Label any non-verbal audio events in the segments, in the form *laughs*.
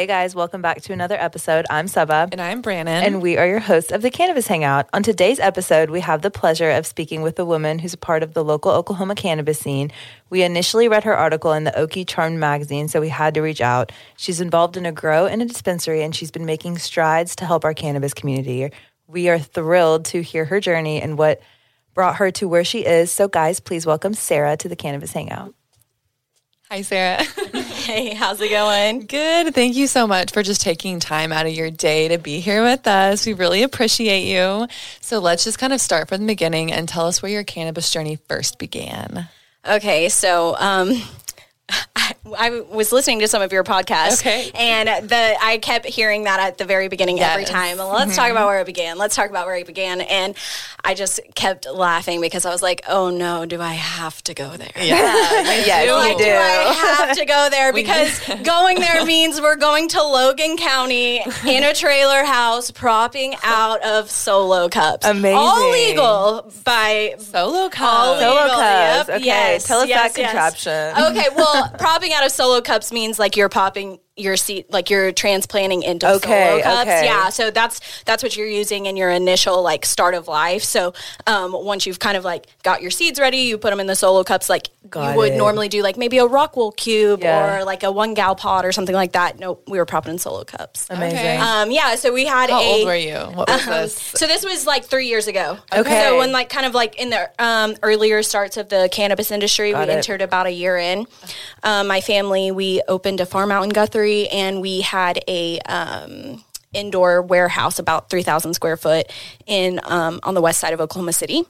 Hey guys, welcome back to another episode. I'm Saba. And I'm Brannon. And we are your hosts of the Cannabis Hangout. On today's episode, we have the pleasure of speaking with a woman who's a part of the local Oklahoma cannabis scene. We initially read her article in the Okie Charmed magazine, so we had to reach out. She's involved in a grow and a dispensary, and she's been making strides to help our cannabis community. We are thrilled to hear her journey and what brought her to where she is. So, guys, please welcome Sarah to the Cannabis Hangout. Hi, Sarah. *laughs* hey, how's it going? Good. Thank you so much for just taking time out of your day to be here with us. We really appreciate you. So let's just kind of start from the beginning and tell us where your cannabis journey first began. Okay, so um, I was listening to some of your podcasts, okay. and the I kept hearing that at the very beginning yes. every time. Let's mm-hmm. talk about where it began. Let's talk about where it began, and I just kept laughing because I was like, "Oh no, do I have to go there? Yeah, *laughs* yes, do. Like, do. do I have to go there because *laughs* going there means we're going to Logan County in a trailer house, propping out of solo cups. Amazing, all legal by solo cups. All solo legal. cups. Yep. Okay, yes, tell us yes, that contraption. Okay, well, *laughs* propping out of solo cups means like you're popping your seed like you're transplanting into okay, solo cups. Okay. Yeah, so that's that's what you're using in your initial like start of life. So um, once you've kind of like got your seeds ready, you put them in the solo cups like got you would it. normally do, like maybe a Rockwool cube yeah. or like a one gal pot or something like that. Nope, we were popping in solo cups. Amazing. Okay. Um, yeah, so we had How a. old were you? What was um, this? So this was like three years ago. Okay. So when like kind of like in the um, earlier starts of the cannabis industry, got we it. entered about a year in. Um, my family we opened a farm out in Guthrie and we had a um, indoor warehouse about 3,000 square foot in um, on the west side of Oklahoma City.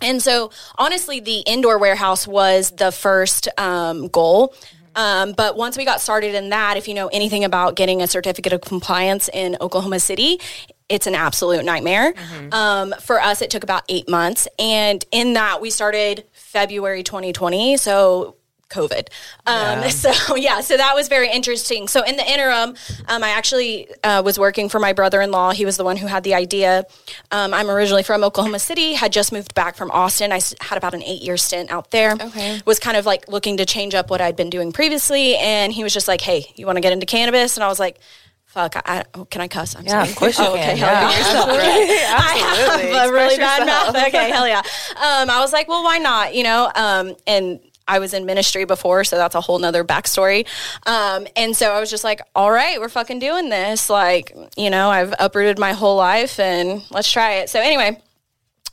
And so, honestly, the indoor warehouse was the first um, goal. Um, but once we got started in that, if you know anything about getting a certificate of compliance in Oklahoma City, it's an absolute nightmare. Mm-hmm. Um, for us, it took about eight months. And in that, we started February 2020. So COVID. Um, yeah. *laughs* So yeah, so that was very interesting. So in the interim, um, I actually uh, was working for my brother-in-law. He was the one who had the idea. Um, I'm originally from Oklahoma City. Had just moved back from Austin. I had about an eight-year stint out there. Okay. Was kind of like looking to change up what I'd been doing previously, and he was just like, "Hey, you want to get into cannabis?" And I was like fuck, I, I, oh, can I cuss? I'm yeah, sorry. of course you *laughs* oh, can. Okay, hell yeah, absolutely. *laughs* absolutely. I have a really bad mouth. Okay, hell yeah. Um, I was like, well, why not? You know, um, and I was in ministry before, so that's a whole nother backstory. Um, and so I was just like, all right, we're fucking doing this. Like, you know, I've uprooted my whole life and let's try it. So anyway,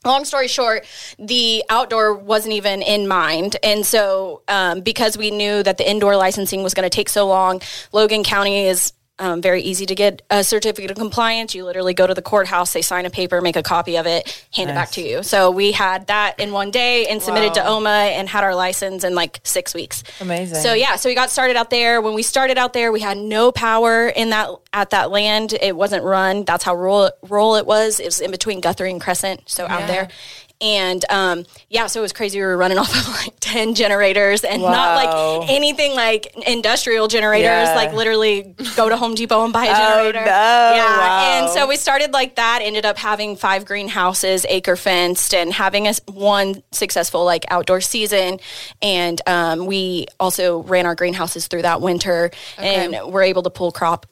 long story short, the outdoor wasn't even in mind. And so, um, because we knew that the indoor licensing was going to take so long, Logan County is um, very easy to get a certificate of compliance. You literally go to the courthouse, they sign a paper, make a copy of it, hand nice. it back to you. So we had that in one day and submitted wow. to OMMA and had our license in like six weeks. Amazing. So yeah, so we got started out there. When we started out there, we had no power in that at that land. It wasn't run. That's how rural rural it was. It was in between Guthrie and Crescent, so yeah. out there. And um, yeah, so it was crazy. We were running *laughs* off of like 10 generators and wow. not like anything like industrial generators, yeah. like literally go to Home Depot and buy a oh, generator. No. Yeah. Wow. And so we started like that, ended up having five greenhouses, acre fenced, and having a, one successful like outdoor season. And um, we also ran our greenhouses through that winter okay. and were able to pull crop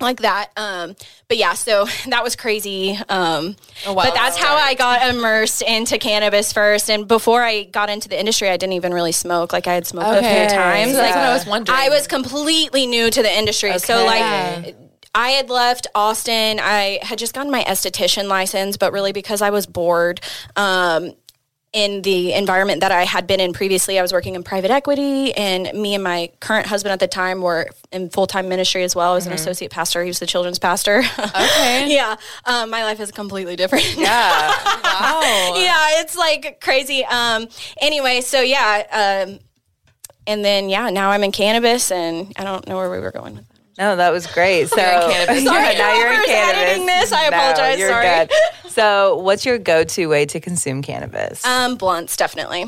like that. Um, but yeah, so *laughs* that was crazy. Um, oh, wow. But that's how I got immersed into cannabis first. And before I got into the industry, I didn't even really smoke. Like I had smoked okay. a few times. So like I was wondering. I was completely new to the industry. Okay. So like. Yeah. I had left Austin. I had just gotten my esthetician license, but really because I was bored. Um, in the environment that I had been in previously. I was working in private equity, and me and my current husband at the time were in full time ministry as well. I was mm-hmm. an associate pastor. He was the children's pastor. *laughs* Okay. yeah. Um, my life is completely different. Yeah. *laughs* wow. yeah, it's like crazy. Um, anyway, so yeah. Um, and then, yeah, now I'm in cannabis, and I don't know where we were going with that. No, that was great. So *laughs* You're in cannabis. *laughs* Yeah, Sorry, now you're in cannabis. editing this, I No, apologize. you're Sorry. good. *laughs* So, what's your go-to way to consume cannabis? Um, blunts, definitely.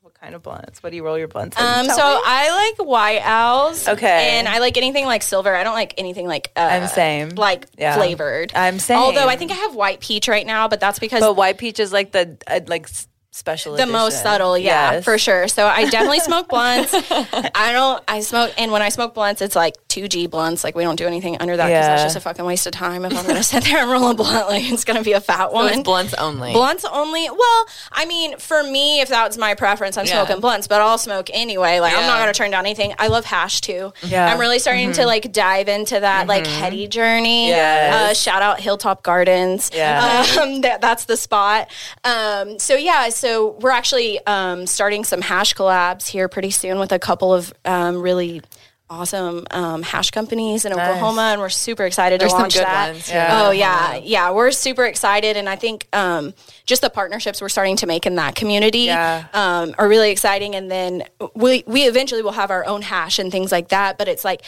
what kind of blunts? What do you roll your blunts in? Um, Tell so me. I like white owls. Okay. And I like anything like silver. I don't like anything like uh, I'm same. like Yeah. flavored. I'm same. Although I think I have white peach right now, but that's because but white peach is like the uh, like special. the most subtle, yeah, Yes. for sure. So I definitely smoke *laughs* blunts. I don't. I smoke, and when I smoke blunts, it's like two G blunts. Like we don't do anything under that because that's just a fucking waste of time. If I'm gonna sit there and roll a blunt, like it's gonna be a fat So one. it's blunts only. Blunts only. Well, I mean, for me, if that's my preference, I'm Yeah. smoking blunts, but I'll smoke anyway. Like I'm not gonna turn down anything. I love hash too. Yeah. I'm really starting to like dive into that like heady journey. Yes. Uh, shout out Hilltop Gardens. Yeah. Um, *laughs* that, that's the spot. Um, so yeah, so we're actually um, starting some hash collabs here pretty soon with a couple of um, really awesome um, hash companies in Oklahoma, and we're super excited There's to some launch good that. ones, yeah. Oh yeah, yeah, we're super excited, and I think um, just the partnerships we're starting to make in that community Yeah. um, are really exciting. And then we we eventually will have our own hash and things like that. But it's like.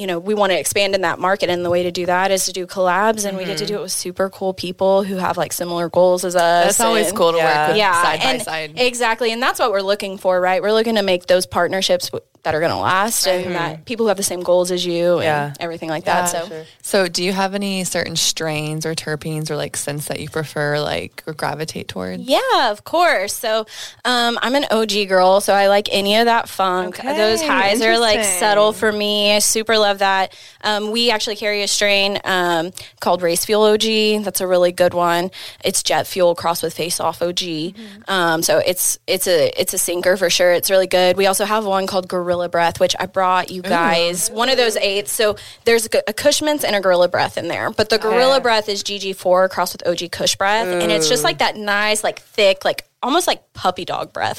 You know, we want to expand in that market, and the way to do that is to do collabs, and we get to mm-hmm. do it with super cool people who have like similar goals as us. That's always and- cool to Yeah. work with yeah, side by and side. Exactly, and that's what we're looking for, right? We're looking to make those partnerships w- that are going to last, and that people who have the same goals as you, and Yeah. everything like that. So. So, do you have any certain strains or terpenes or like scents that you prefer, like or gravitate toward? Yeah, of course. So um, I'm an OG girl, so I like any of that funk. Okay, Those highs are like interesting. subtle for me. I super love that. Um, we actually carry a strain um, called Race Fuel OG. That's a really good one. It's jet fuel crossed with Face Off OG. Mm-hmm. Um, so it's it's a it's a sinker for sure. It's really good. We also have one called Gorilla Breath, which I brought you oh. guys. One of those eights. So there's a, a Kush Mints and a Gorilla Breath in there, but the Gorilla Breath is GG4 crossed with OG Kush Breath, and it's just like that nice, like thick, like almost like puppy dog breath.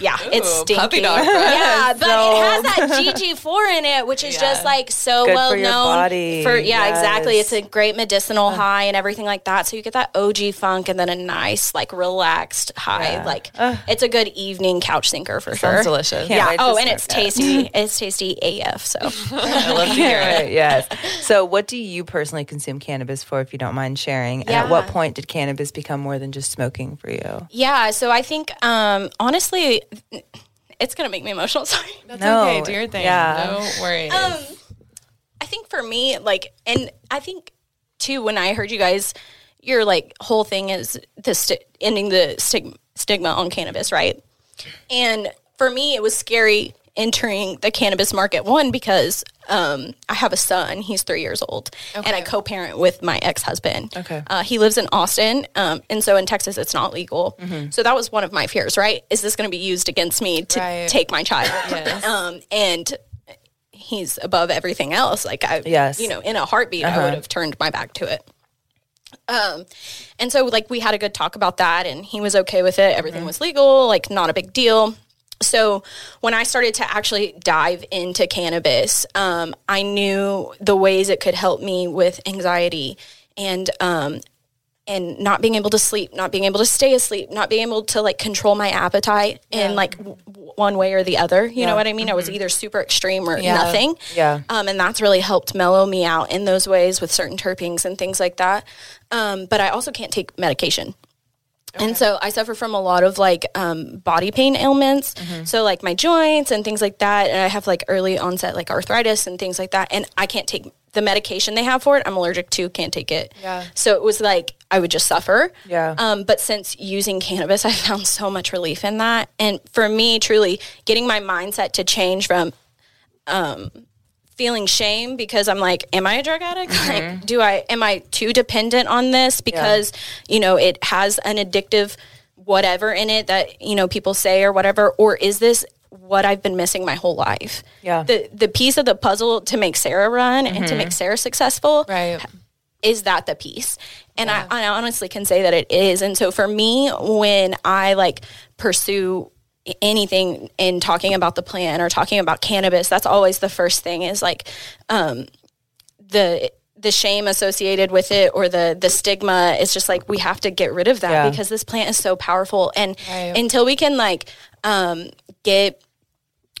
Yeah, it's stinky. puppy dog breath. Yeah, *laughs* but So- it has that *laughs* GG4 in it, which is Yeah. just like so Good well for your known body. for yeah, exactly. It's a great medicinal uh. high and everything like that. So you get that OG funk and then a nice like relaxed high. Yeah. Like uh. it's a good evening couch sinker for Sounds sure. delicious. Can't Yeah. Oh, and it's that. tasty. *laughs* it's tasty AF. So I love to hear it. Right, yes. So, what do you personally consume cannabis for, if you don't mind sharing? And at what point did cannabis become more than just smoking for you? yeah. So I think um, honestly, it's gonna make me emotional. *laughs* Sorry. That's No, okay. Do your thing. yeah. No worries. Um, I think for me, like, and I think too, when I heard you guys, your like whole thing is the sti- ending the stig- stigma on cannabis, right? And for me, it was scary entering the cannabis market. One because um, I have a son; he's three years old, and I co-parent with my ex-husband. Okay. uh, he lives in Austin, um, and so in Texas, it's not legal. So that was one of my fears. Right? Is this going to be used against me to Right. take my child? *laughs* Yes. um, and he's above everything else. Like I, Yes. you know, in a heartbeat, I would have turned my back to it. Um, and so like we had a good talk about that, and he was okay with it. Everything was legal, like not a big deal. So when I started to actually dive into cannabis, um, I knew the ways it could help me with anxiety and um, and not being able to sleep, not being able to stay asleep, not being able to like control my appetite in like w- one way or the other. You know what I mean? I was either super extreme or Yeah. nothing. Yeah. Um, and that's really helped mellow me out in those ways with certain terpenes and things like that. Um, but I also can't take medication. And so I suffer from a lot of like um, body pain ailments. So like my joints and things like that. And I have like early onset like arthritis and things like that. And I can't take the medication they have for it. I'm allergic to, can't take it. Yeah. So it was like I would just suffer. Yeah. Um, but since using cannabis, *laughs* I found so much relief in that. And for me, truly getting my mindset to change from um, feeling shame because I'm like, am I a drug addict? *laughs* Like, mm-hmm. do I am I too dependent on this because you know it has an addictive whatever in it that you know people say or whatever, or is this what I've been missing my whole life? Yeah. The the piece of the puzzle to make Sarah run and to mm-hmm. make Sarah successful right. is that the piece and I, I honestly can say that it is and so for me when i like pursue anything in talking about the plant or talking about cannabis that's always the first thing is like um the the shame associated with it or the the stigma is just like we have to get rid of that Yeah. because this plant is so powerful and Right. until we can like um get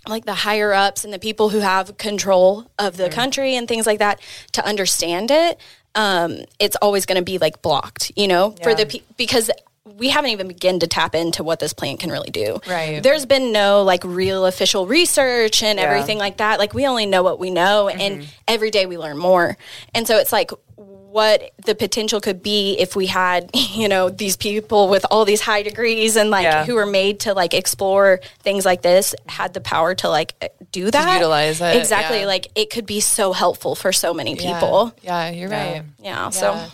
like the higher ups and the people who have control of the country and things like that to understand it um, it's always going to be like blocked you know for the pe- because we haven't even begun to tap into what this plant can really do. Right. there's been no like real official research and everything like that. Like we only know what we know and mm-hmm. every day we learn more. And so it's like what the potential could be if we had *laughs* you know these people with all these high degrees and like Yeah. who were made to like explore things like this had the power to like eh, do that. utilize it, exactly. yeah. like it could be so helpful for so many people. Yeah, you're right. yeah, so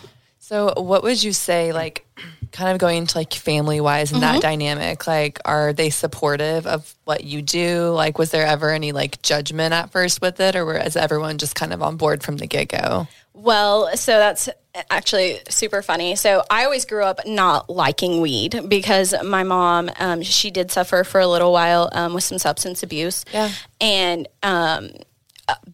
So, what would you say, like, kind of going to like family wise and Mm-hmm. that dynamic? Like, are they supportive of what you do? Like, was there ever any like judgment at first with it, or was everyone just kind of on board from the get go? Well, so that's actually super funny. So I always grew up not liking weed because my mom, um, she did suffer for a little while um, with some substance abuse. Yeah. And um,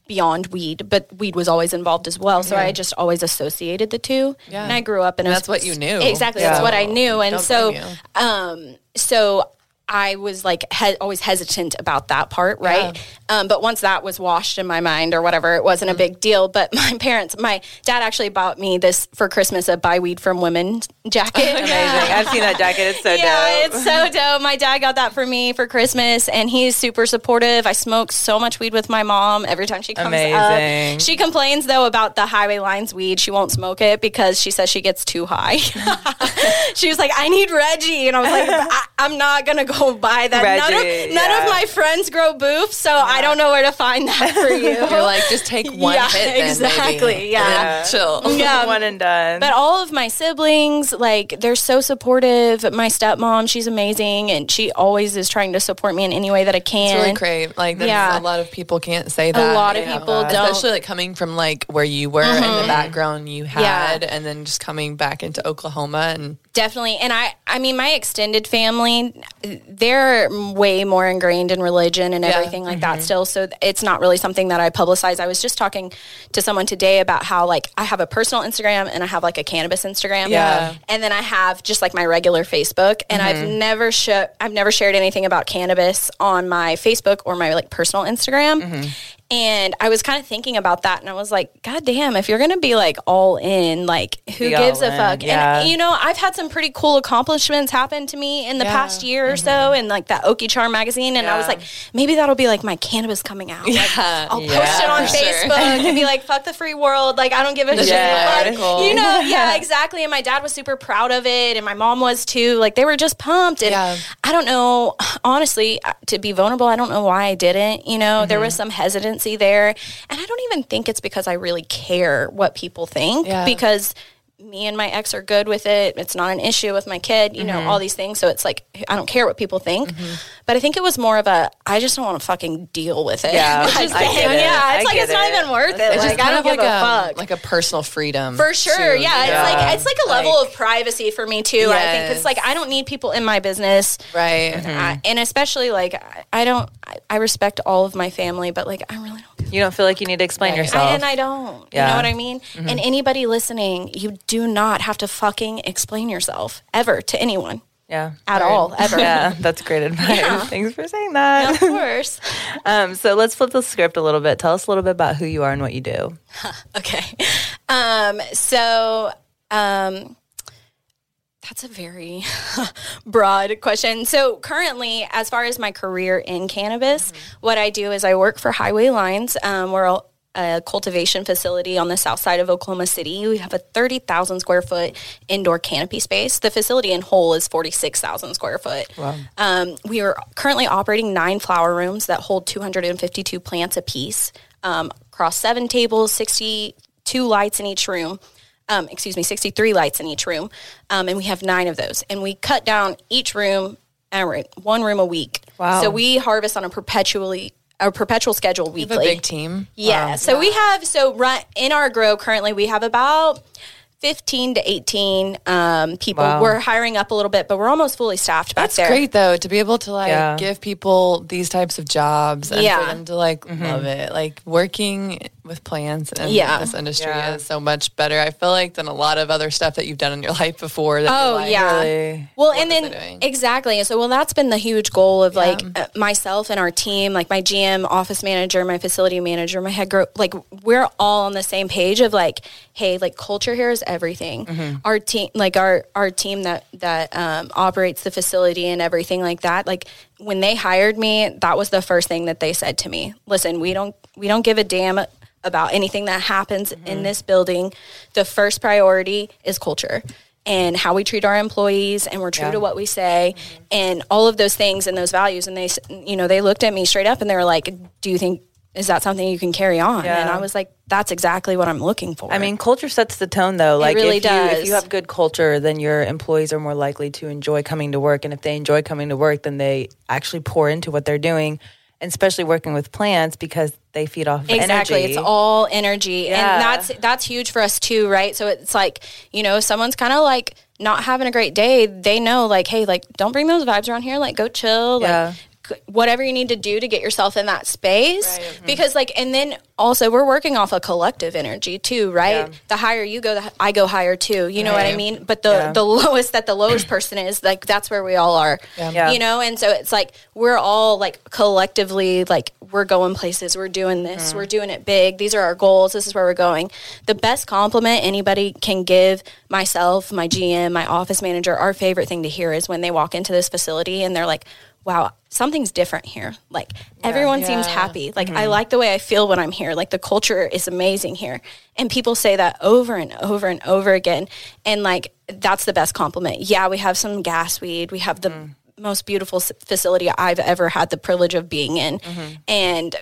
beyond weed, but weed was always involved as well. So I just always associated the two. Yeah. And I grew up in a That's what you knew. Exactly. That's what I knew. And Don't so, um, so I was like he- always hesitant about that part, right? Um, but once that was washed in my mind or whatever, it wasn't Mm-hmm. a big deal. But *laughs* my parents, my dad actually bought me this for Christmas a buy weed from women *laughs* jacket. *laughs* Amazing. I've seen that jacket. It's so yeah, dope. it's so dope. My dad got that for me for Christmas, and he's super supportive. I smoke so much weed with my mom every time she comes Amazing. up. She complains though about the highway lines weed. She won't smoke it because she says she gets too high. she was like, "I need Reggie," and I was like, I- "I'm not gonna go buy that. none Reggie, of none yeah. of my friends grow boof, so I don't know where to find that for *laughs* you." You're like, just take *laughs* one Yeah, hit, exactly, maybe, yeah. and then chill. *laughs* Yeah. One and done. But all of my siblings, like, they're so supportive. My stepmom, she's amazing, and she always is trying to support me in any way that I can. It's really great. Like, Yeah. a lot of people can't say that. A lot of you know, people don't. Mm-hmm. Especially like coming from like where you were and the background you Yeah. had, and then just coming back into Oklahoma and Definitely. And I, I mean, my extended family, they're way more ingrained in religion and Yeah. everything like that mm-hmm. still. So it's not really something that I publicize. I was just talking to someone today about how, like, I have a personal Instagram and I have, like, a cannabis Instagram. Yeah. And then I have just, like, my regular Facebook. And I've mm-hmm. never, sh- I've never shared anything about cannabis on my Facebook or my, like, personal Instagram. Mm-hmm. And I was kind of thinking about that, and I was like, God damn, if you're gonna be like all in, like who Be gives a in, fuck? yeah. And you know, I've had some pretty cool accomplishments happen to me in the Yeah. past year or so, in like that Okie Charm magazine, and I was like, maybe that'll be like my cannabis coming out. Like, Yeah. I'll Yeah, post it on for sure. Facebook and be *laughs* like, fuck the free world. Like, I don't give a shit. Yeah, Like, you know, yeah, *laughs* exactly. And my dad was super proud of it, and my mom was too. Like, they were just pumped. And Yeah. I don't know, honestly, uh, to be vulnerable, I don't know why I didn't. You know, there Mm-hmm. was some hesitancy there. And I don't even think it's because I really care what people think, Yeah. because me and my ex are good with it. It's not an issue with my kid, you know, Mm-hmm. all these things. So it's like, I don't care what people think. But I think it was more of a, I just don't want to fucking deal with it. Yeah, Like, *laughs* I get it. yeah, I it's like, get it's not it. even worth it. It's Like, just I kind don't of give like a, fuck. like a personal freedom For sure, too, yeah, it's like it's like a level Like- of privacy for me too. I think it's like I don't need people in my business, right. I, and especially like I, I don't. I, I respect all of my family, but like I really don't. You don't feel like you need to explain Right. yourself. I, and I don't. You know what I mean? And anybody listening, you do not have to fucking explain yourself ever to anyone yeah. at all, ever. Yeah, that's great advice. Yeah. Thanks for saying that. Of course. *laughs* Um, so let's flip the script a little bit. Tell us a little bit about who you are and what you do. *laughs* Okay. Um, so um, that's a very *laughs* broad question. So currently, as far as my career in cannabis, what I do is I work for Highway Lines. Um, we're a, a cultivation facility on the south side of Oklahoma City. We have a 30,000 square foot indoor canopy space. The facility in whole is 46,000 square foot. Um, we are currently operating nine flower rooms that hold 252 plants apiece um, across seven tables, 62 lights in each room. Um, excuse me, 63 lights in each room. Um, and we have nine of those. And we cut down each room, one room a week. Wow. So we harvest on a perpetually a perpetual schedule You have weekly. a big team. Yeah. Wow. So we have so run in our grow currently we have about 15 to 18 um, people. Wow. We're hiring up a little bit, but we're almost fully staffed back That's there. great though to be able to like Yeah. give people these types of jobs and Yeah. for them to like love it. Like working with plans and Yeah. this industry Yeah. is so much better. I feel like than a lot of other stuff that you've done in your *laughs* life before. That Oh, like, yeah. Really? Well, and then I doing? exactly. So, well, that's been the huge goal of like uh, myself and our team, like my GM, office manager, my facility manager, my head girl. Like we're all on the same page of like, hey, like culture here is everything. Mm-hmm. Our team, like our our team that that um, operates the facility and everything like that. Like when they hired me, that was the first thing that they said to me. Listen, we don't we don't give a damn about anything that happens Mm-hmm. in this building. The first priority is culture and how we treat our employees and we're true to what we say and all of those things and those values and they you know they looked at me straight up and they were like do you think is that something you can carry on Yeah. and i was like that's exactly what i'm looking for I mean, culture sets the tone, though. Like, really if you if you have good culture, then your employees are more likely to enjoy coming to work, and if they enjoy coming to work, then they actually pour into what they're doing, and especially working with plants because they feed off of exactly energy. it's all energy Yeah. and that's that's huge for us too right so it's like you know if someone's kind of like not having a great day they know like hey like don't bring those vibes around here like go chill Yeah. like c- whatever you need to do to get yourself in that space. Mm-hmm. because like and then also we're working off a collective energy too right? Yeah. the higher you go the, h- i go higher too. You know what i mean? But the Yeah. the lowest that the lowest person is like that's where we all are. Yeah. you know? And so it's like we're all like collectively like we're going places we're doing this Mm-hmm. we're doing it big. These are our goals. This is where we're going. The best compliment anybody can give myself my gm my office manager our favorite thing to hear is when they walk into this facility and they're like wow something's different here. Like everyone seems happy. Like Mm-hmm. i like the way i feel when i'm here. Like the culture is amazing here. And people say that over and over and over again. And like that's the best compliment. Yeah we have some gas weed. We have the Mm. most beautiful facility i've ever had the privilege of being in. Mm-hmm. and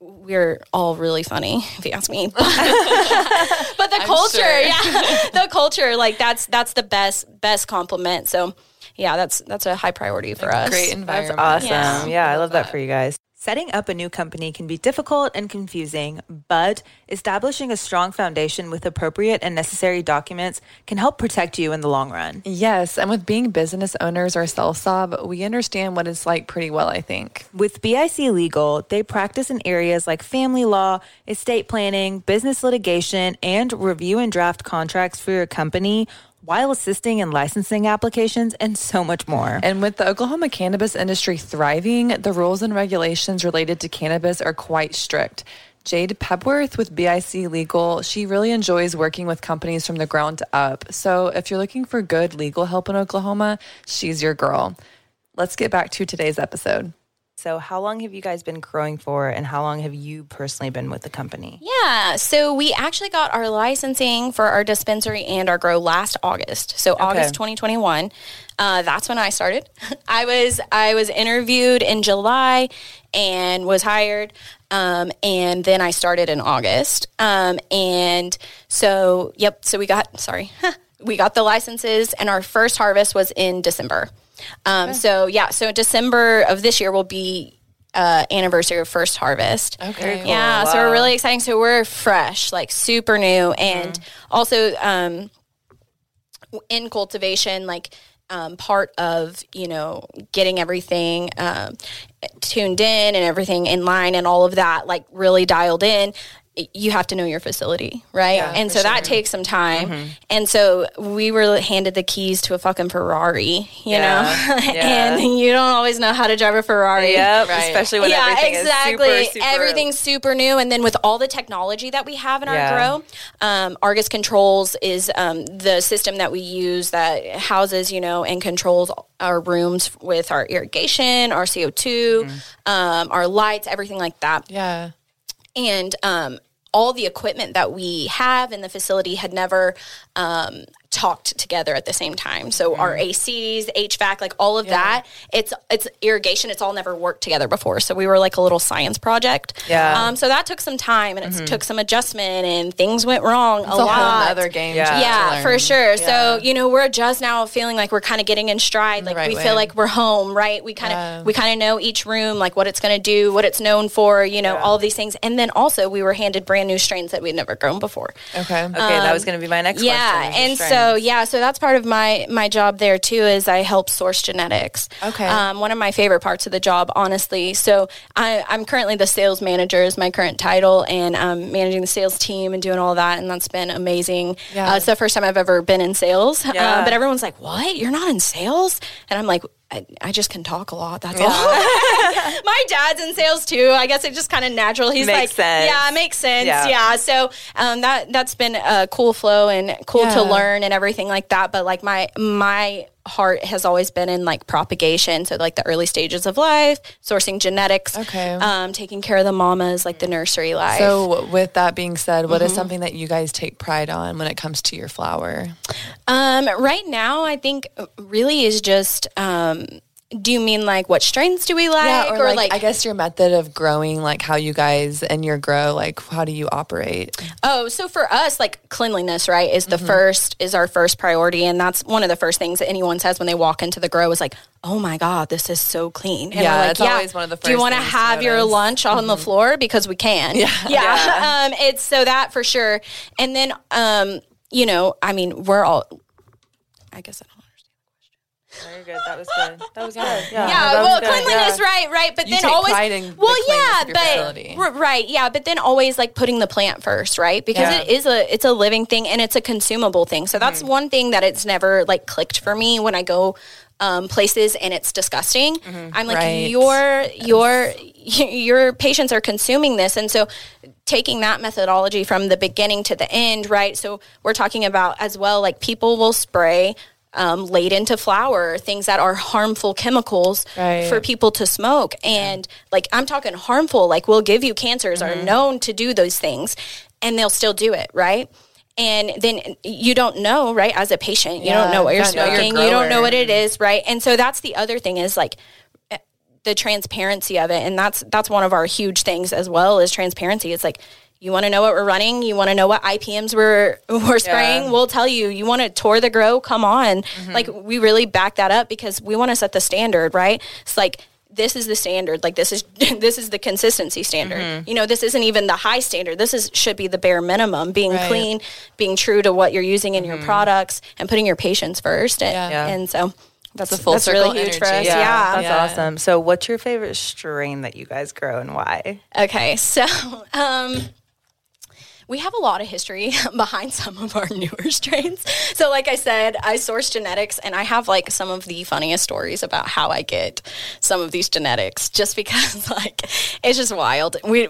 we're all really funny if you ask me. *laughs* *laughs* But the culture sure. yeah. *laughs* The culture like that's that's the best best compliment. So yeah that's that's a high priority for us Great environment. That's awesome. Yeah. Yeah, I love that for you guys. Setting up a new company can be difficult and confusing, but establishing a strong foundation with appropriate and necessary documents can help protect you in the long run. Yes, and with being business owners ourselves, Sob, we understand what it's like pretty well, I think. With BIC Legal, they practice in areas like family law, estate planning, business litigation, and review and draft contracts for your company while assisting in licensing applications and so much more. And with the Oklahoma cannabis industry thriving, the rules and regulations related to cannabis are quite strict. Jade Pepworth with BIC Legal, she really enjoys working with companies from the ground up. So if you're looking for good legal help in Oklahoma, she's your girl. Let's get back to today's episode. So, how long have you guys been growing for, and how long have you personally been with the company? Yeah, so we actually got our licensing for our dispensary and our grow last August. So August 2021, uh, that's when I started. *laughs* I was I was interviewed in July and was hired, um, and then I started in August. Um, and so, yep. So we got *laughs* sorry, *laughs* we got the licenses, and our first harvest was in December. Um, So yeah, so December of this year will be uh, anniversary of first harvest. Okay. Yeah, so we're really exciting. So we're fresh, like super new, and also um, in cultivation, like um, part of you know getting everything um, tuned in and everything in line and all of that, like really dialed in. You have to know your facility, right? and so that takes some time. And so we were handed the keys to a fucking Ferrari, you Yeah. know, *laughs* Yeah. and you don't always know how to drive a Ferrari Yep, Right. especially when everything is super, super Everything's super new, and then with all the technology that we have in our Yeah. grow, um, Argus Controls is um, the system that we use that houses, you know, and controls our rooms with our irrigation, our CO 2 Mm-hmm. um, our lights, everything like that Yeah. And um, all the equipment that we have in the facility had never um, talked together at the same time. So our Mm-hmm. ACs, HVAC, like all of that, it's it's irrigation. It's all never worked together before. So we were like a little science project. Yeah. Um, so that took some time and it took some adjustment and things went wrong a It's a whole lot. other game. Yeah. Yeah, for sure. So you know, we're just now feeling like we're kind of getting in stride. Like right we way. feel like we're home, right? We kind of we kind of know each room, like what it's going to do, what it's known for. You know, all of these things. And then also we were handed brand new strains that we'd never grown before. Okay. Okay, that was going to be my next Yeah, question. and strains. so yeah, so that's part of my my job there too. Is I help source genetics. Okay. Um, one of my favorite parts of the job, honestly. So I, I'm currently the sales manager is my current title, and I'm managing the sales team and doing all that, and that's been amazing. Yeah. Uh, it's the first time I've ever been in sales. Uh, but everyone's like, "What? You're not in sales?" And I'm like. I, I just can talk a lot. That's all. *laughs* My dad's in sales too. I guess it just kind of natural. He's Makes like, sense. yeah, it makes sense. Yeah. Yeah. So um, that that's been a cool flow and cool Yeah. to learn and everything like that. But like my my heart has always been in like propagation. So like the early stages of life, sourcing genetics, Okay. um, taking care of the mamas, like the nursery life. So, with that being said, what is Mm-hmm. something that you guys take pride on when it comes to your flower? Um, right now, I think really is just. Um, do you mean like what strains do we like, or, like, I guess your method of growing, like how you guys and your grow, like how do you operate? Oh, so for us, like cleanliness, right, is Mm-hmm. the first is our first priority, and that's one of the first things that anyone says when they walk into the grow is like, "Oh my god, this is so clean." And Yeah, like, it's always one of the first Do you want to have your. Mm-hmm. lunch on the floor because we can? *laughs* Yeah, yeah. um, it's so that for sure, and then um, you know, I mean, we're all. I guess I don't. Very good. That was good. That was good. Yeah. Yeah, that well, good. cleanliness, Yeah. right, right. But You then always, pride the well, yeah, but right, yeah, but then always like putting the plant first, right? Because it is a it's a living thing and it's a consumable thing. So Mm-hmm. that's one thing that it's never like clicked for me when I go um, places and it's disgusting. I'm like, Right. your your *laughs* your patients are consuming this, and so taking that methodology from the beginning to the end, right? So we're talking about as well, like people will spray. Um, late into flower, things that are harmful chemicals Right. for people to smoke. And like, I'm talking harmful, like, will give you cancers, Mm-hmm. are known to do those things, and they'll still do it, right? And then you don't know, right? As a patient, you Yeah, don't know what you're smoking, you don't know what it is, right? And so that's the other thing is like, eh, the transparency of it and that's that's one of our huge things as well is transparency it's like you want to know what we're running? You want to know what ipms we're we're spraying? We'll tell you. You want to tour the grow? Come on. Mm-hmm. Like we really back that up because we want to set the standard right? It's like this is the standard. Like this is *laughs* this is the consistency standard. Mm-hmm. You know this isn't even the high standard. This is should be the bare minimum being Right. clean being true to what you're using in your mm-hmm. products and putting your patients first. And, Yeah. and so that's, a full that's circle really huge for us. Yeah. yeah. That's Yeah. awesome. So, what's your favorite strain that you guys grow and why? Okay, so *laughs* um, we have a lot of history *laughs* behind some of our newer strains. So, like I said, I source genetics, and I have like some of the funniest stories about how I get some of these genetics, just *laughs* because like it's just wild. We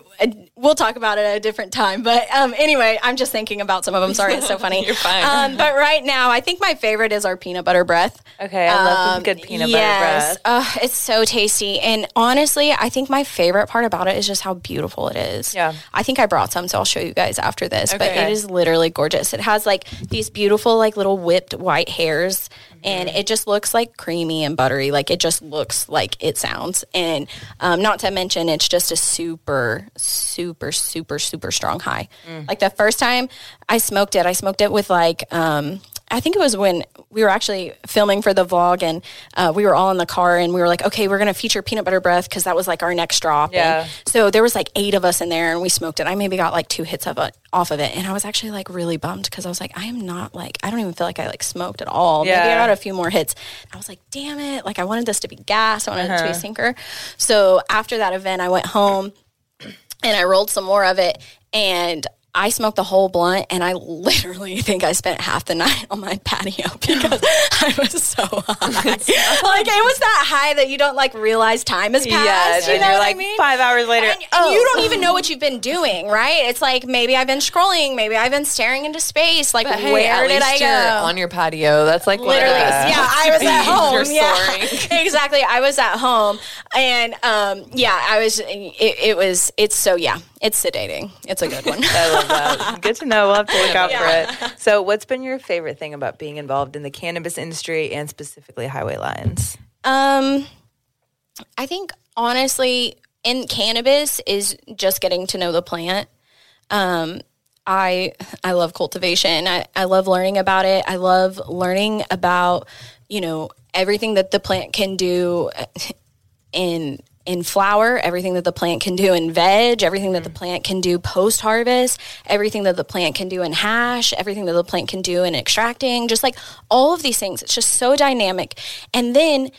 we'll talk about it at a different time, but um, anyway, I'm just thinking about some of them. Sorry, it's so *laughs* funny. You're fine. Um, but right now, I think my favorite is our peanut butter breath. Okay, I love some good peanut butter breath. Uh, it's so tasty. And honestly, I think my favorite part about it is just how beautiful it is. Yeah. I think I brought some, so I'll show you guys after this. But it is literally gorgeous. It has like these beautiful, like little whipped white hairs. And Mm-hmm. it just looks like creamy and buttery. Like it just looks like it sounds. And um, not to mention, it's just a super, super, super, super strong high. Mm. Like the first time I smoked it, I smoked it with like, um, I think it was when we were actually filming for the vlog and uh, we were all in the car and we were like, okay, we're going to feature peanut butter breath because that was like our next drop. Yeah. And so there was like eight of us in there and we smoked it. I maybe got like two hits of it off of it. And I was actually like really bummed because I was like, I am not like, I don't even feel like I like smoked at all. Yeah. Maybe I got a few more hits. I was like, damn it. Like I wanted this to be gas. I wanted it to be Uh-huh. a sinker. So after that event, I went home and I rolled some more of it and I smoked the whole blunt and I literally *laughs* think I spent half the night on my patio *laughs* because I was *laughs* so high. like it was that high that you don't like realize time has passed. Yes, you know you're what like I mean? five hours later. And oh, you don't even know what you've been doing, right? It's like maybe I've been scrolling, maybe I've been staring into space. Like But hey, where at did I go? you're on your patio. That's like Literally, yeah. I was at home. Yeah, exactly. I was at home, and um, yeah, I was. It, it was. It's so yeah. It's sedating. It's a good one. *laughs* I love that. Good to know. We'll have to look out Yeah. for it. So, what's been your favorite thing about being involved in the cannabis industry and specifically Highway Lines? Um, I think honestly, in cannabis is just getting to know the plant. Um, I I love cultivation. I, I love learning about it. I love learning about you know everything that the plant can do in in flower, everything that the plant can do in veg, everything that the plant can do post harvest, everything that the plant can do in hash, everything that the plant can do in extracting, just like all of these things. It's just so dynamic. And then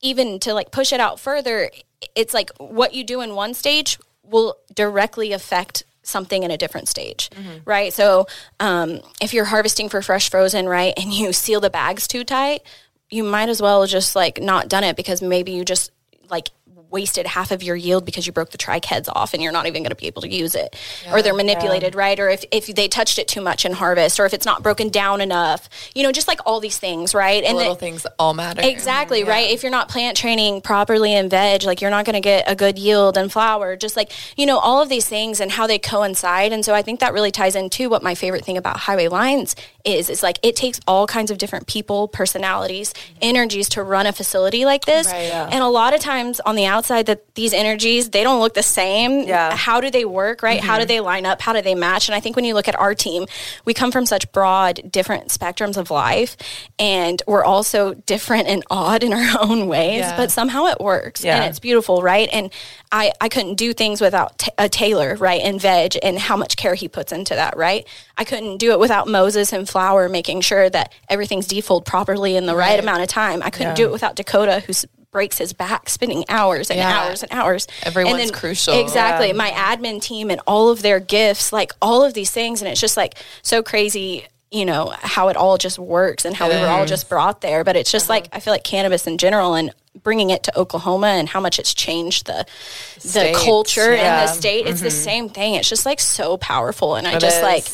even to like push it out further, it's like what you do in one stage will directly affect something in a different stage, mm-hmm. right? So um, if you're harvesting for fresh frozen, right, and you seal the bags too tight, you might as well just like not done it because maybe you just like wasted half of your yield because you broke the trich heads off and you're not even going to be able to use it. Yeah, or they're manipulated yeah. right? Or if, if they touched it too much in harvest or if it's not broken down enough you know just like all these things right? The and little the, things all matter. Exactly yeah. right? If you're not plant training properly in veg like you're not going to get a good yield and flower just like you know all of these things and how they coincide. And so i think that really ties into what my favorite thing about highway lines is. It's like it takes all kinds of different people personalities mm-hmm. energies to run a facility like this. Right, and a lot of times on the outside outside that these energies they don't look the same yeah how do they work right mm-hmm. how do mm-hmm. they line up how do they match and i think when you look at our team we come from such broad different spectrums of life and we're also different and odd in our *laughs* own ways yeah. but somehow it works yeah. and it's beautiful right and i i couldn't do things without t- a Tyler right and veg and how much care he puts into that right i couldn't do it without moses and flower making sure that everything's defold properly in the right, right amount of time i couldn't yeah. do it without dakota who's breaks his back spending hours and yeah. hours and hours. Everyone's and then, crucial. Exactly. Yeah. My admin team and all of their gifts, like all of these things. And it's just like so crazy, you know, how it all just works and how it we were all just brought there. But it's just uh-huh. like, I feel like cannabis in general and bringing it to Oklahoma and how much it's changed the the culture yeah. in the state. It's mm-hmm. the same thing. It's just like so powerful. And I it just is. like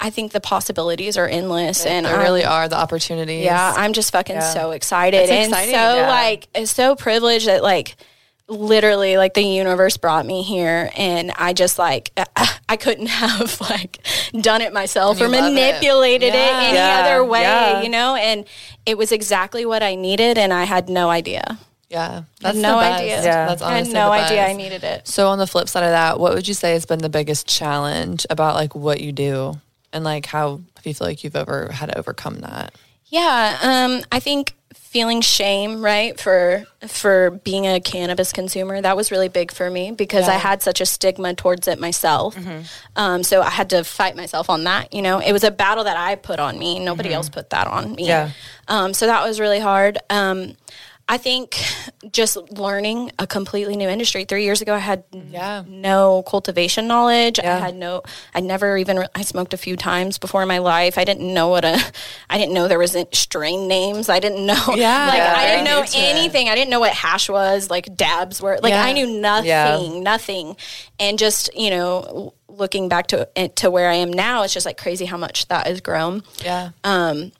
I think the possibilities are endless, and there really are the opportunities. Yeah, I'm just fucking yeah. so excited and so yeah. like so privileged that like literally like the universe brought me here and i just like *laughs* i couldn't have like done it myself or manipulated it, yeah. it any yeah. other way yeah. you know and it was exactly what i needed and i had no idea yeah, that's no idea. Yeah, that's I had no idea I needed it. So on the flip side of that, what would you say has been the biggest challenge about like what you do? And like how do you feel like you've ever had to overcome that? Yeah, um, I think feeling shame, right, for for being a cannabis consumer, that was really big for me because yeah. I had such a stigma towards it myself. Mm-hmm. Um, so I had to fight myself on that. You know, it was a battle that I put on me. Nobody mm-hmm. else put that on me. Yeah. Um, so that was really hard. Um, I think just learning a completely new industry. Three years ago, I had yeah. no cultivation knowledge. Yeah. I had no, I never even, I smoked a few times before in my life. I didn't know what a, I didn't know there was strain names. I didn't know, *laughs* yeah, like, yeah, I didn't know anything. I didn't know what hash was, like dabs were. Like, I knew nothing, nothing. And just, you know, looking back to, to where I am now, it's just like crazy how much that has grown. Yeah. Um,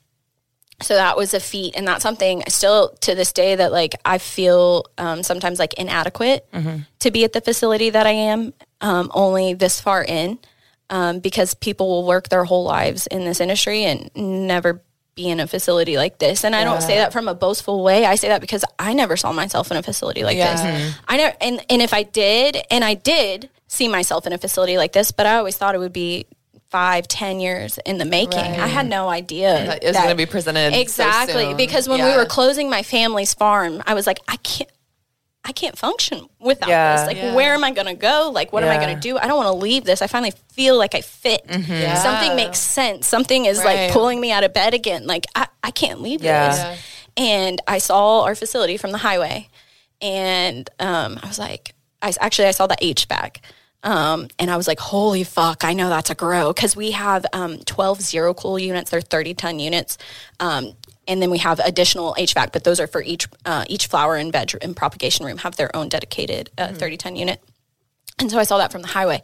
so that was a feat and that's something still to this day that like i feel um, sometimes like inadequate mm-hmm. to be at the facility that i am um, only this far in um, because people will work their whole lives in this industry and never be in a facility like this and i don't say that from a boastful way i say that because i never saw myself in a facility like yeah. this mm-hmm. i know and, and if i did and i did see myself in a facility like this but i always thought it would be five, ten years in the making. Right. I had no idea that was going to be presented exactly so because when yeah. we were closing my family's farm, I was like, I can't. I can't function without yeah. this. Like, yeah. where am I going to go? Like, what am I going to do? I don't want to leave this. I finally feel like I fit. Mm-hmm. Something makes sense. Something is right. like pulling me out of bed again. Like, I, I can't leave this. And I saw our facility from the highway. And um, I was like, I actually I saw the HVAC um, and I was like, holy fuck, I know that's a grow because we have um, 12 zero cool units. They're 30 ton units. Um, and then we have additional HVAC, but those are for each uh, each flower and veg and propagation room have their own dedicated uh, mm-hmm. 30 ton unit. And so I saw that from the highway.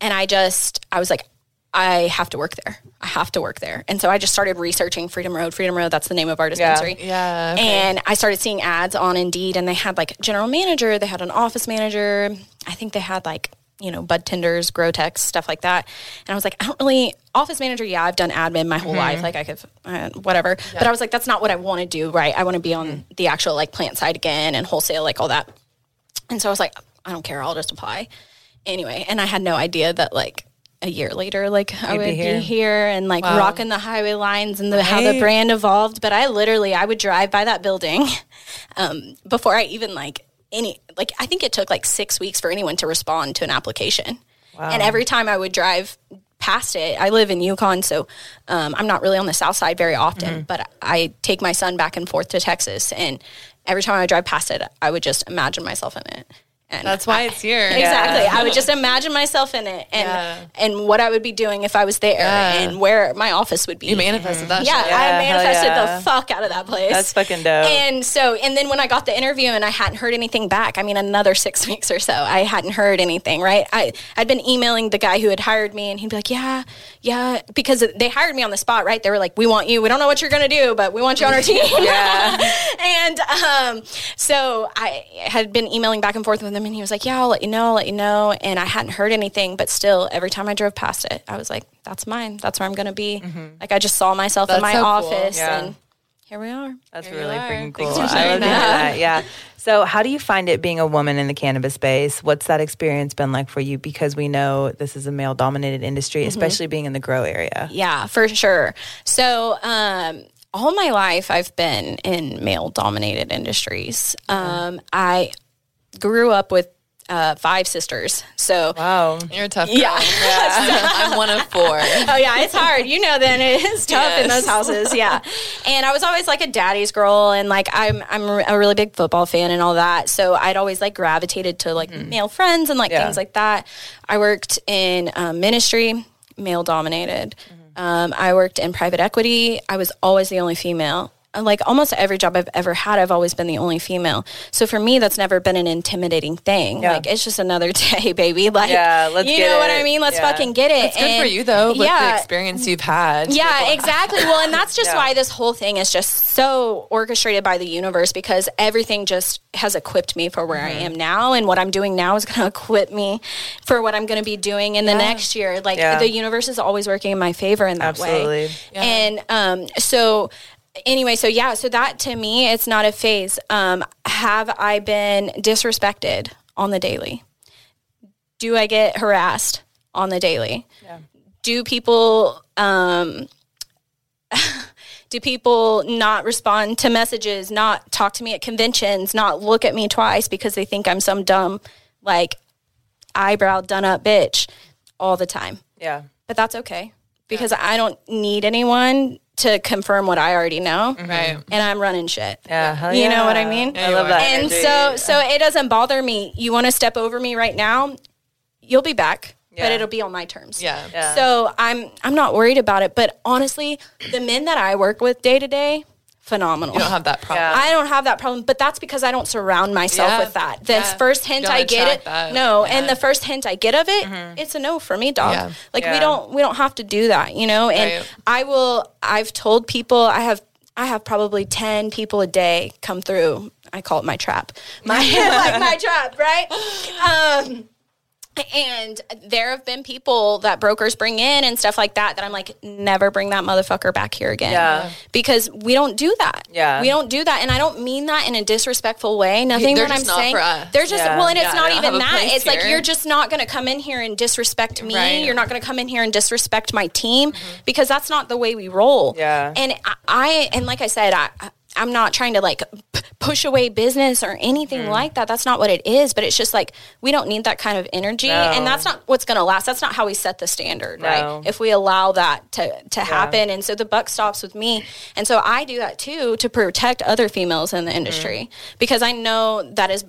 And I just, I was like, I have to work there. I have to work there. And so I just started researching Freedom Road. Freedom Road, that's the name of our dispensary. Yeah. yeah okay. And I started seeing ads on Indeed, and they had like general manager, they had an office manager. I think they had like you know, bud tenders, grow techs, stuff like that. And I was like, I don't really, office manager, yeah, I've done admin my whole mm-hmm. life. Like I could, uh, whatever. Yep. But I was like, that's not what I want to do, right? I want to be on mm-hmm. the actual like plant side again and wholesale, like all that. And so I was like, I don't care, I'll just apply. Anyway, and I had no idea that like a year later, like You'd I would be here. be here, and like wow. rocking the highway lines and the, how the brand evolved. But I literally, I would drive by that building *laughs* um, before I even like any like I think it took like six weeks for anyone to respond to an application. And every time I would drive past it, I live in Yukon, so um, I'm not really on the south side very often, but I take my son back and forth to Texas, and every time I drive past it, I would just imagine myself in it. And That's why it's here. *laughs* Exactly. I would just imagine myself in it and Yeah. and what I would be doing if I was there Yeah. and where my office would be. You manifested that. yeah, shit. I manifested yeah. the fuck out of that place. That's fucking dope. And so, and then when I got the interview and I hadn't heard anything back, I mean, another six *laughs* weeks or so, I hadn't heard anything, right? I, I'd been emailing the guy who had hired me and he'd be like, yeah, yeah, because they hired me on the spot, right? They were like, we want you. We don't know what you're going to do, but we want you on our team. *laughs* Yeah. and um, so I had been emailing back and forth with him, and he was like, "Yeah, I'll let you know, I'll let you know." And I hadn't heard anything, but still, every time I drove past it, I was like, "That's mine. That's where I'm going to be." Like I just saw myself in my so cool. office, Yeah. and here we are. That's There you really are. freaking cool. For I love to hear that. that. Yeah. So, how do you find it being a woman in the cannabis space? What's that experience been like for you? Because we know this is a male dominated industry, especially being in the grow area. Yeah, for sure. So, um, all my life, I've been in male dominated industries. Um, I grew up with uh, five sisters. So, Wow. You're a tough girl. *laughs* Yeah. I'm one of four. oh yeah, it's hard. You know, then it is tough in those houses. Yeah, and I was always like a daddy's girl, and like I'm I'm a really big football fan and all that. So I'd always like gravitated to like male friends and like Yeah. things like that. I worked in um, ministry, male dominated. Um, I worked in private equity. I was always the only female. And, Like almost every job I've ever had, I've always been the only female. So for me, that's never been an intimidating thing. Yeah. Like it's just another *laughs* day, baby. Like Yeah, let's you get know what. I mean? Let's Yeah. fucking get it. It's good for you though, with the yeah, experience you've had. yeah, exactly. Well, and that's just Yeah. why this whole thing is just so orchestrated by the universe because everything just has equipped me for where I am now. And what I'm doing now is going *laughs* to equip me for what I'm going to be doing in the next year. Like Yeah. the universe is always working in my favor in that Absolutely. way. And um, so. Anyway, so yeah, so that to me, it's not a phase. Um, have I been disrespected on the daily? Do I get harassed on the daily? Do people um, *laughs* do people not respond to messages, not talk to me at conventions, not look at me twice because they think I'm some dumb, like eyebrow done up bitch all the time? Yeah. But that's okay because I don't need anyone to confirm what I already know. Mm-hmm. Right. And I'm running shit. Yeah. hell You know what I mean? I love that. And energy. so so it doesn't bother me. You want to step over me right now, you'll be back, Yeah. but it'll be on my terms. Yeah. Yeah. So I'm I'm not worried about it. But honestly, the men that I work with day to day, phenomenal. You don't have that *laughs* problem. Yeah. I don't have that problem, but that's because I don't surround myself Yeah. with that. The Yeah. first hint I get it, that. no, Yeah. and the first hint I get of it, it's a no for me, dog. Yeah. Like Yeah. we don't we don't have to do that, you know. And Right. I will. I've told people I have. I have probably ten people a day come through. I call it my trap, my *laughs* like my trap, right? Um, and there have been people that brokers bring in and stuff like that that I'm like, never bring that motherfucker back here again. Yeah. Because we don't do that. Yeah. We don't do that. And I don't mean that in a disrespectful way. Nothing They're that I'm not saying. They're just Yeah. well, and it's Yeah, not don't even that. It's like you're just not gonna come in here and disrespect me. Right. You're not gonna come in here and disrespect my team because that's not the way we roll. Yeah. And I, I and like I said, I I'm not trying to like p- push away business or anything Mm. like that. That's not what it is. But it's just like we don't need that kind of energy, No. and that's not what's going to last. That's not how we set the standard, No. right? If we allow that to to happen, and so the buck stops with me, and so I do that too to protect other females in the industry Mm. because I know that is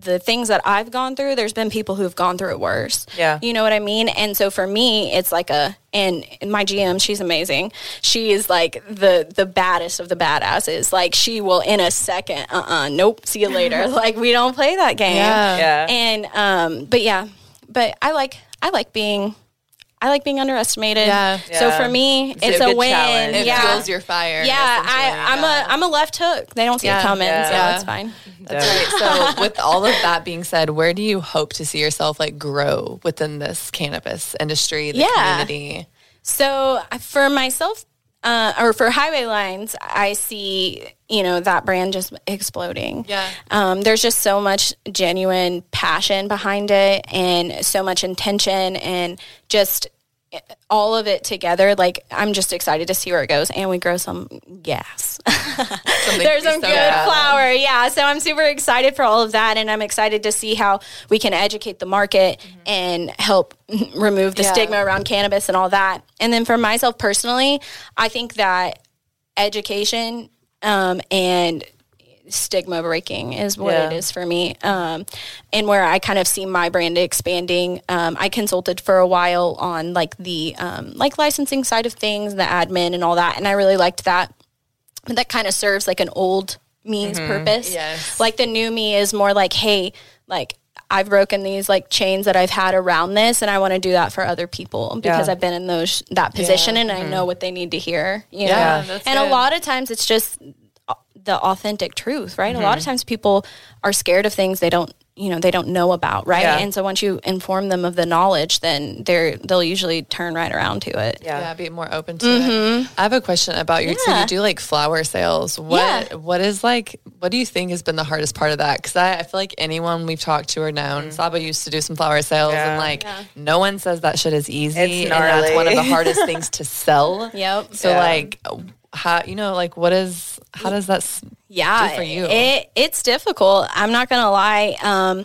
the things that I've gone through, there's been people who've gone through it worse. Yeah. You know what I mean? And so for me, it's like a and my GM, she's amazing. She is like the the baddest of the badasses. Like she will in a second, uh uh nope, see you later. *laughs* like we don't play that game. Yeah. Yeah. And um, but yeah, but I like I like being I like being underestimated. Yeah. So for me, It's a it's, a, good win. challenge. It yeah. fuels your fire. yeah. I, I'm Yeah. a I'm a left hook. They don't see Yeah. it coming, Yeah. so Yeah. that's fine. That's right. So, *laughs* with all of that being said, where do you hope to see yourself like grow within this cannabis industry, the Yeah. community? So uh, for myself, uh, or for Highway Lines, I see you know that brand just exploding. Yeah. Um, there's just so much genuine passion behind it, and so much intention, and just all of it together, like I'm just excited to see where it goes. And we grow some gas. *laughs* There's some so good bad. flower. Yeah. So I'm super excited for all of that. And I'm excited to see how we can educate the market and help *laughs* remove the Yeah. stigma around cannabis and all that. And then for myself personally, I think that education um, and stigma breaking is what Yeah. it is for me um, and where i kind of see my brand expanding um, i consulted for a while on like the um, like licensing side of things the admin and all that and i really liked that but that kind of serves like an old me's purpose Yes. like the new me is more like hey like I've broken these like chains that I've had around this, and I want to do that for other people because Yeah. I've been in those that position, and I know what they need to hear. You know? Yeah, and a lot of times it's just the authentic truth, right? A lot Mm-hmm. of times people are scared of things they don't, you know, they don't know about, right? Yeah. And so once you inform them of the knowledge, then they're they'll usually turn right around to it. Yeah. Yeah, be more open to it. I have a question about your. So Yeah. you do like flower sales. What Yeah. what is like? What do you think has been the hardest part of that? Because I, I feel like anyone we've talked to or known, Saba used to do some flower sales, Yeah. and like no one says that shit is easy, It's and that's one of the hardest things to sell. *laughs* Yep. So Yeah. like, how you know like what is how does that yeah for you? It, it's difficult. I'm not gonna lie. Um,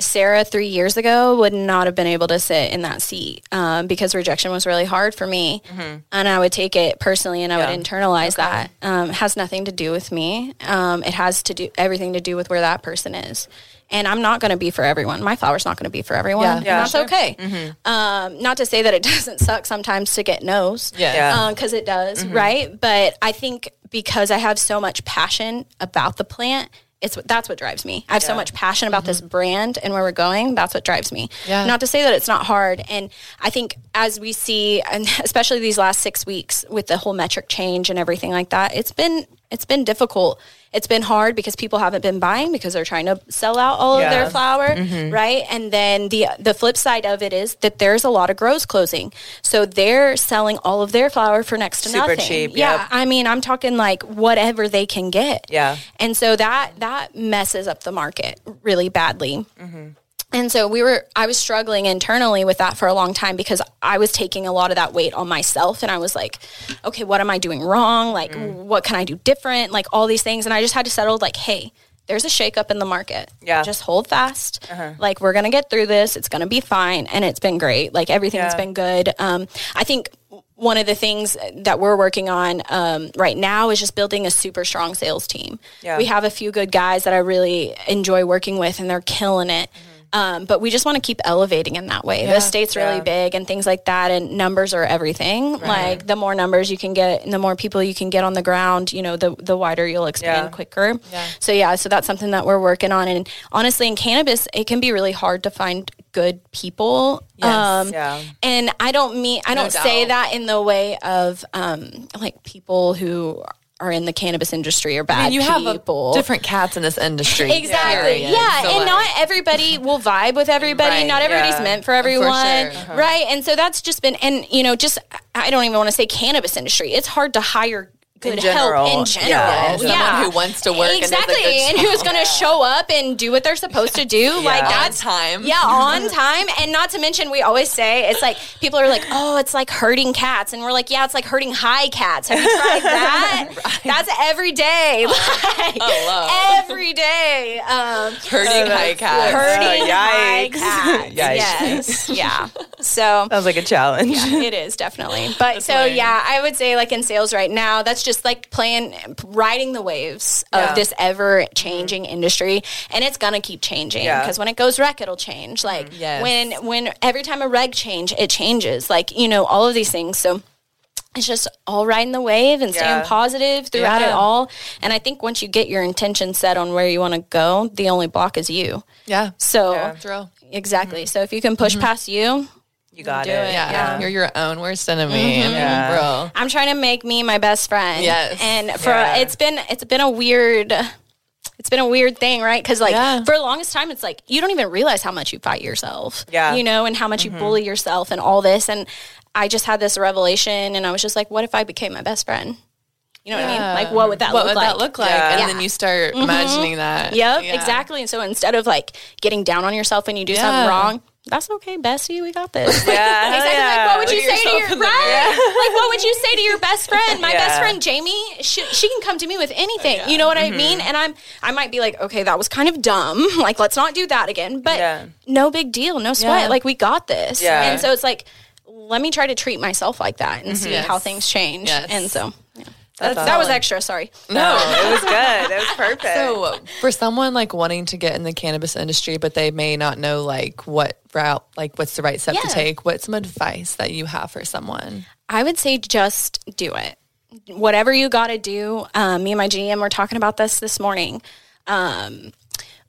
Sarah three years ago would not have been able to sit in that seat um, because rejection was really hard for me, and I would take it personally and I Yeah. would internalize that. Um, it has nothing to do with me. Um, it has to do everything to do with where that person is. And I'm not going to be for everyone. My flower's not going to be for everyone. Yeah. and Yeah, that's sure. okay. Um, not to say that it *laughs* doesn't suck sometimes to get no's Yeah. Yeah. because it does, right? But I think because I have so much passion about the plant, it's that's what drives me. I have so much passion about this mm-hmm. brand and where we're going. That's what drives me. Yeah. Not to say that it's not hard. And I think as we see, and *laughs* especially these last six weeks with the whole metric change and everything like that, it's been it's been difficult. It's been hard because people haven't been buying because they're trying to sell out all Yeah. of their flower, right? And then the the flip side of it is that there's a lot of grows closing, so they're selling all of their flower for next to Super nothing. cheap, Yeah, yep. I mean, I'm talking like whatever they can get. Yeah. and so that that messes up the market really badly. Mm-hmm. And so we were, I was struggling internally with that for a long time because I was taking a lot of that weight on myself. And I was like, okay, what am I doing wrong? Like, Mm. what can I do different? Like, all these things. And I just had to settle, like, hey, there's a shakeup in the market. Yeah. Uh-huh. Just hold fast. Like, we're going to get through this. It's going to be fine. And it's been great. Like, everything's Yeah. been good. Um, I think one of the things that we're working on um, right now is just building a super strong sales team. Yeah. We have a few good guys that I really enjoy working with, and they're killing it. Um, but we just want to keep elevating in that way. The state's really Yeah. big and things like that, and numbers are everything. Like the more numbers you can get, and the more people you can get on the ground, you know, the the wider you'll expand Yeah. quicker. So yeah, so that's something that we're working on. And honestly, in cannabis, it can be really hard to find good people. Um, Yeah. and I don't mean I don't say that in the way of um, like people who are in the cannabis industry or bad you have a, people. different cats in this *laughs* industry. Exactly. period. Yeah, So, and like, not everybody will vibe with everybody. Right, not everybody's yeah. meant for everyone, sure. right? And so that's just been, and you know, just I don't even want to say cannabis industry. It's hard to hire good general, help in general. Yeah, general. Someone who wants to work and does a exactly, good and, who's going *laughs* to show up and do what they're supposed to do. Like on that's time. yeah, on *laughs* time. And not to mention, we always say it's like people are like, oh, it's like herding cats. And we're like, yeah, it's like herding high cats. Have you tried *laughs* that? That's every day. Like, Oh, every day. Um, herding high cats. herding Oh, high cats. Yikes. Yes. Yeah. So. Sounds like a challenge. It is definitely, but so yeah, I would say like in sales right now, that's just like playing, riding the waves Yeah. of this ever changing mm-hmm. industry, and it's gonna keep changing Yeah. because when it goes rec, it'll change. Mm-hmm. Like Yes. when when every time a reg change, it changes. Like you know all of these things. So it's just all riding the wave and staying Yeah. positive throughout it all. And I think once you get your intention set on where you want to go, the only block is you. Yeah. So Yeah. Exactly. Mm-hmm. So if you can push past you, You got Do it. it. Yeah. Yeah. You're your own worst enemy. And Yeah. bro. I'm trying to make me my best friend. Yes. And for Yeah. it's been it's been a weird it's been a weird thing, right? Because like Yeah. for the longest time, it's like you don't even realize how much you fight yourself. Yeah. You know, and how much you mm-hmm. bully yourself and all this. And I just had this revelation, and I was just like, what if I became my best friend? You know what I mean? Like, what would that what look would like? that look like? Yeah. And Yeah. then you start imagining that. Yep, Yeah. exactly. And so instead of like getting down on yourself when you do Yeah. something wrong, that's okay, bestie. We got this. *laughs* Yeah, Like, yeah. like, what would you Put say to your the? *laughs* Like, what would you say to your best friend? My best friend Jamie, she, she can come to me with anything. You know what I mean? Mm-hmm. And I'm, I might be like, okay, that was kind of dumb. *laughs* Like, let's not do that again. But Yeah. no big deal, no sweat. Yeah. Like, we got this. Yeah. And so it's like, let me try to treat myself like that and see Yes. how things change. Yes. And so yeah. That's that was extra. Sorry. No, it was *laughs* good. It was perfect. So, for someone like wanting to get in the cannabis industry, but they may not know like what route, like what's the right step to take, what's some advice that you have for someone? I would say just do it. Whatever you got to do. Um, me and my GM were talking about this this morning. Um,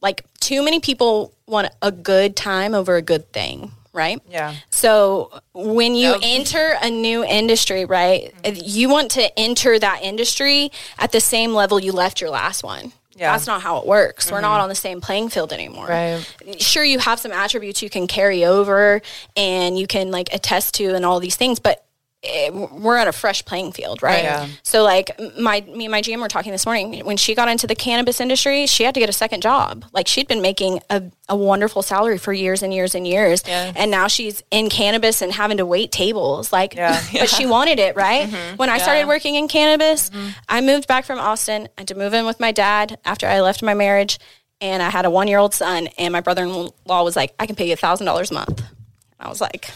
like, too many people want a good time over a good thing, right? Yeah. So when you enter a new industry, right, mm-hmm. you want to enter that industry at the same level you left your last one. Yeah. That's not how it works. We're not mm-hmm. on the same playing field anymore. Right. Sure, you have some attributes you can carry over and you can like attest to and all these things, but it, we're at a fresh playing field, right? Yeah. So like my me and my GM were talking this morning. When she got into the cannabis industry, she had to get a second job. Like she'd been making a, a wonderful salary for years and years and years, Yeah. and now she's in cannabis and having to wait tables. Like, Yeah. *laughs* but she wanted it, right? When I started working in cannabis, Mm-hmm. I moved back from Austin. I had to move in with my dad after I left my marriage, and I had a one year old son. And my brother in law was like, "I can pay you a thousand dollars a month." I was like,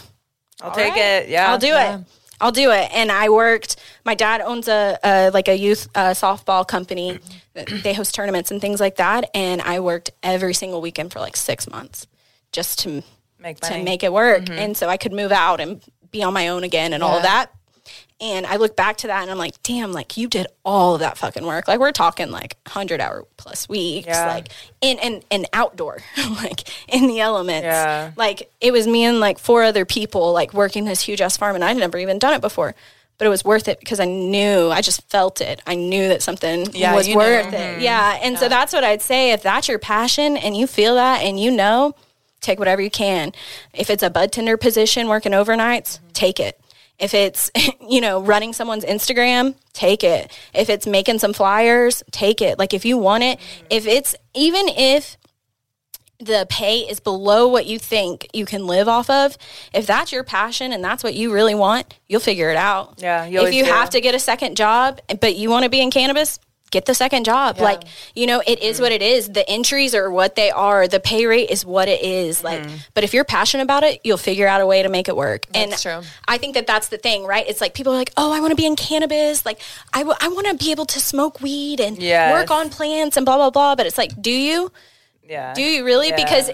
I'll take it. Yeah. I'll do it. I'll do it. And I worked. My dad owns a, a like a youth uh, softball company. they host tournaments and things like that. And I worked every single weekend for like six months just to Make to make it work. And so I could move out and be on my own again and all of that. And I look back to that and I'm like, damn, like you did all of that fucking work. Like we're talking like hundred hour plus weeks, Yeah. like in and and outdoor, *laughs* like in the elements. Yeah. Like it was me and like four other people like working this huge ass farm and I'd never even done it before. But it was worth it because I knew, I just felt it. I knew that something Yeah, was worth it. Mm-hmm. Yeah. And so that's what I'd say. If that's your passion and you feel that and you know, take whatever you can. If it's a bud tender position working overnights, mm-hmm. take it. If it's, *laughs* you know, running someone's Instagram, take it. If it's making some flyers, take it. Like if you want it, mm-hmm. if it's even if the pay is below what you think you can live off of, if that's your passion and that's what you really want, you'll figure it out. Yeah, you if you do. have to get a second job, but you want to be in cannabis, get the second job. Like, you know, it is what it is. The entries are what they are. The pay rate is what it is. Mm-hmm. Like, but if you're passionate about it, you'll figure out a way to make it work. and That's true. I think that that's the thing, right? It's like people are like, oh, I want to be in cannabis. Like, I, w- I want to be able to smoke weed and Yes. work on plants and blah, blah, blah. But it's like, do you? Yeah. Do you really? Yeah. Because,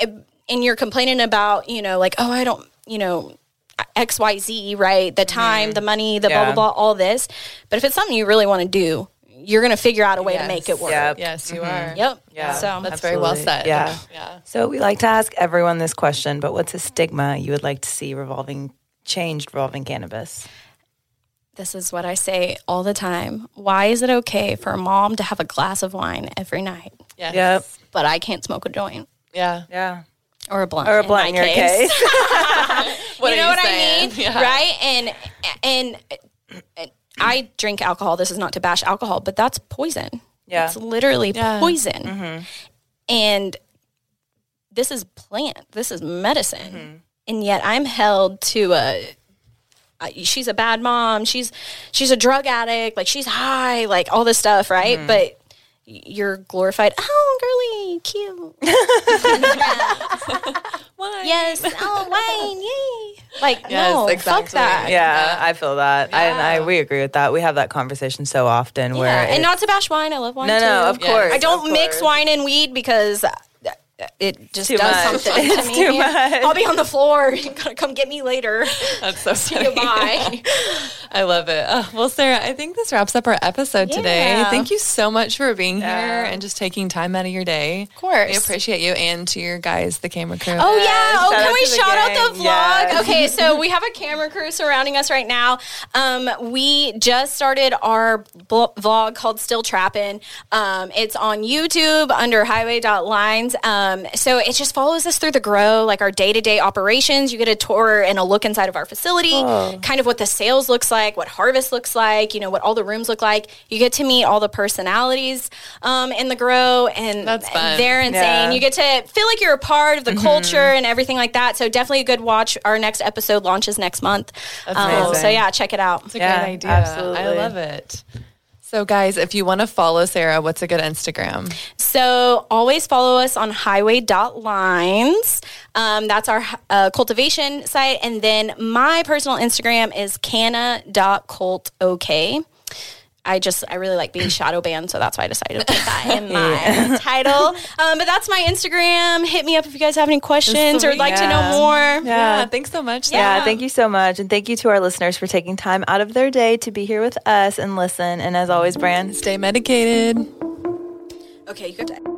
*laughs* and you're complaining about, you know, like, oh, I don't, you know, X, Y, Z, right? The mm-hmm. time, the money, the blah, blah, blah, all this. But if it's something you really want to do, you're going to figure out a way to make it work. Yep. Yes, you are. Yep. Yeah. So That's very well said. Yeah. Yeah. So we like to ask everyone this question, but what's a stigma you would like to see revolving changed revolving cannabis? this is what I say all the time. Why is it okay for a mom to have a glass of wine every night, Yes. Yep. but I can't smoke a joint Yeah. Yeah. or a blunt? Or a in blunt my in your case. case. *laughs* *laughs* What you are know what saying? I mean, Yeah. right? And and uh, I drink alcohol. This is not to bash alcohol, but that's poison. Yeah. it's literally Yeah. poison. Mm-hmm. And this is plant. This is medicine. Mm-hmm. And yet I'm held to a. She's a bad mom. She's she's a drug addict. Like she's high. Like all this stuff, right? Mm-hmm. But you're glorified. Oh, girly, cute. *laughs* Yes. Oh, wine. Yay. Like Yes, no, fuck that. Yeah, I feel that. I, and I we agree with that. We have that conversation so often where and not to bash wine. I love wine. No, too. no, of Yes. course. I don't mix course. wine and weed because it just Too does much. something *laughs* It's to me. too much. I'll be on the floor. *laughs* You gotta come get me later. That's so *laughs* funny. Goodbye. I love it. Oh, well, Sarah, I think this wraps up our episode today. Thank you so much for being Yeah. here and just taking time out of your day. Of course. We appreciate you and to your guys, the camera crew. Oh yeah! Oh, shout can we shout out the vlog? Yes. Okay, so we have a camera crew surrounding us right now. Um, we just started our bl- vlog called "Still Trappin'." Um, it's on YouTube under Highway Lines. Um, Um, so it just follows us through the grow, like our day to day operations. You get a tour and a look inside of our facility, oh. kind of what the sales looks like, what harvest looks like, you know, what all the rooms look like. You get to meet all the personalities um, in the grow, and That's fun. they're insane. Yeah. You get to feel like you're a part of the mm-hmm. culture and everything like that. So definitely a good watch. Our next episode launches next month. Um, so yeah, check it out. It's a yeah, great idea. Absolutely. I love it. So, guys, if you want to follow Sarah, what's a good Instagram? So, always follow us on highway.lines. Um, that's our uh, cultivation site. And then my personal Instagram is canna.cultok. I just I really like being shadow banned, so that's why I decided to put that in *laughs* my yeah. title. Um, but that's my Instagram. Hit me up if you guys have any questions or would like yeah. to know more. Yeah. yeah. thanks so much. Yeah. thank you so much, and thank you to our listeners for taking time out of their day to be here with us and listen. And as always, Brand, stay medicated. Okay, you got to.